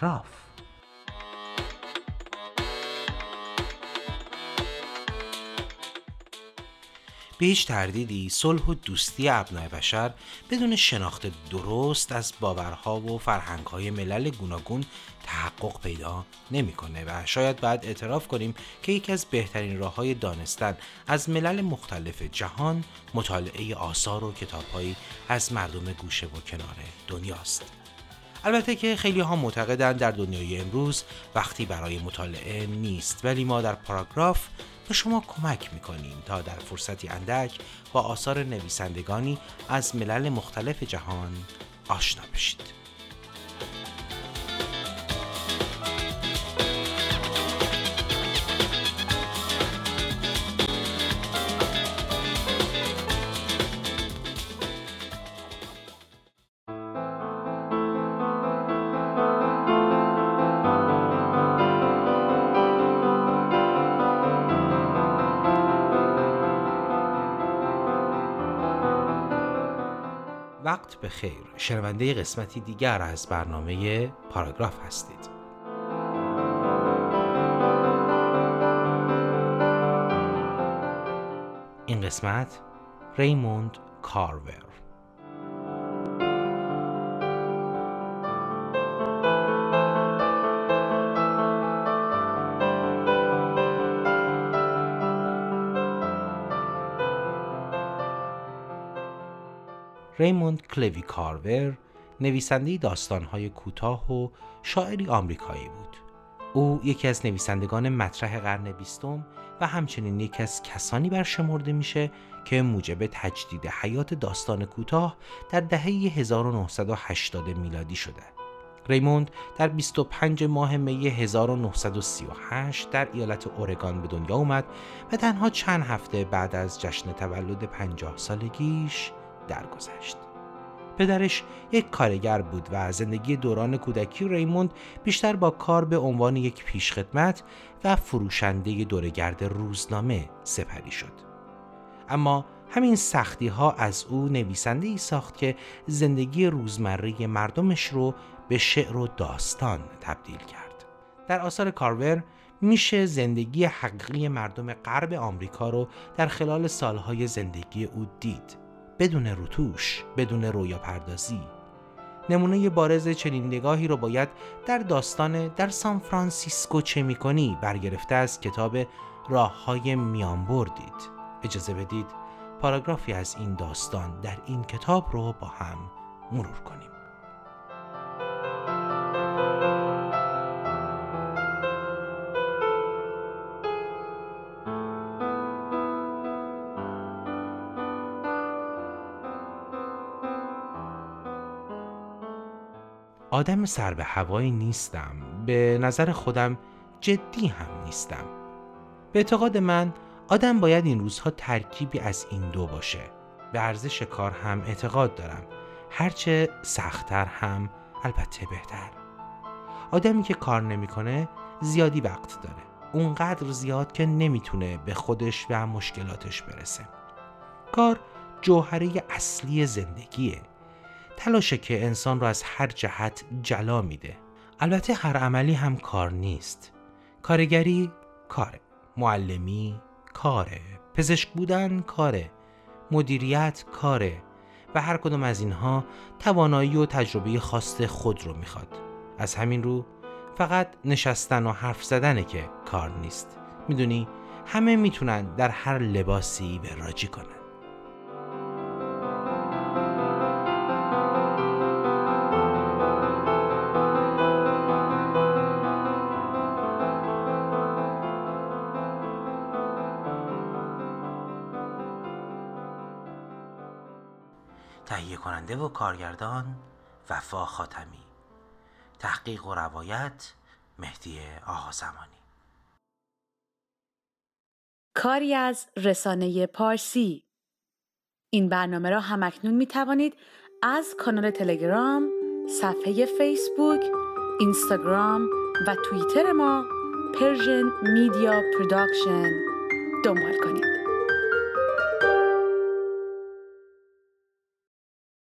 پاراگراف به هیچ تردیدی صلح و دوستی ابناع بشر بدون شناخت درست از باورها و فرهنگهای ملل گوناگون تحقق پیدا نمی‌کنه و شاید بعد اعتراف کنیم که یکی از بهترین راه های دانستن از ملل مختلف جهان مطالعه آثار و کتابهایی از مردم گوشه و کنار دنیاست. البته که خیلی ها معتقدند در دنیای امروز وقتی برای مطالعه نیست ولی ما در پاراگراف به شما کمک می‌کنیم تا در فرصتی اندک با آثار نویسندگانی از ملل مختلف جهان آشنا بشید. وقت به خیر. شنونده قسمتی دیگر از برنامه پاراگراف هستید. این قسمت ریموند کارور. ریموند کلوی کارور نویسنده داستانهای کوتاه و شاعری آمریکایی بود. او یکی از نویسندگان مطرح قرن بیستم و همچنین یکی از کسانی برشمرده میشه که موجب تجدید حیات داستان کوتاه در دهه 1980 میلادی شده. ریموند در 25 ماه می 1938 در ایالت اورگان به دنیا اومد و تنها چند هفته بعد از جشن تولد 50 سالگیش درگذشت. پدرش یک کارگر بود و زندگی دوران کودکی ریموند بیشتر با کار به عنوان یک پیشخدمت و فروشنده دورگرد روزنامه سپری شد. اما همین سختی ها از او نویسنده ای ساخت که زندگی روزمره مردمش رو به شعر و داستان تبدیل کرد. در آثار کارور میشه زندگی حقیقی مردم غرب آمریکا رو در خلال سالهای زندگی او دید. بدون روتوش بدون رویا پردازی نمونه بارز چنین نگاهی رو باید در داستان در سان فرانسیسکو چه می‌کنی برگرفته از کتاب راه های میان بردید اجازه بدید پاراگرافی از این داستان در این کتاب رو با هم مرور کنیم. آدم سر به هوایی نیستم. به نظر خودم جدی هم نیستم. به اعتقاد من آدم باید این روزها ترکیبی از این دو باشه. به ارزش کار هم اعتقاد دارم. هرچه سختتر هم البته بهتر. آدمی که کار نمی‌کنه زیادی وقت داره. اونقدر زیاد که نمی‌تونه به خودش و مشکلاتش برسه. کار جوهره اصلی زندگیه. تلاشه که انسان رو از هر جهت جلا میده. البته هر عملی هم کار نیست. کارگری کاره. معلمی کاره. پزشک بودن کاره. مدیریت کاره. و هر کدوم از اینها توانایی و تجربه خاص خود رو می‌خواد. از همین رو فقط نشستن و حرف زدنه که کار نیست. می‌دونی؟ همه می‌تونن در هر لباسی راجی کنن. تهیه کننده و کارگردان وفا خاتمی. تحقیق و روایت مهدی آقا زمانی. کاری از رسانه پارسی. این برنامه را هم‌اکنون می توانید از کانال تلگرام، صفحه فیسبوک، اینستاگرام و توییتر ما Persian Media Production دنبال کنید.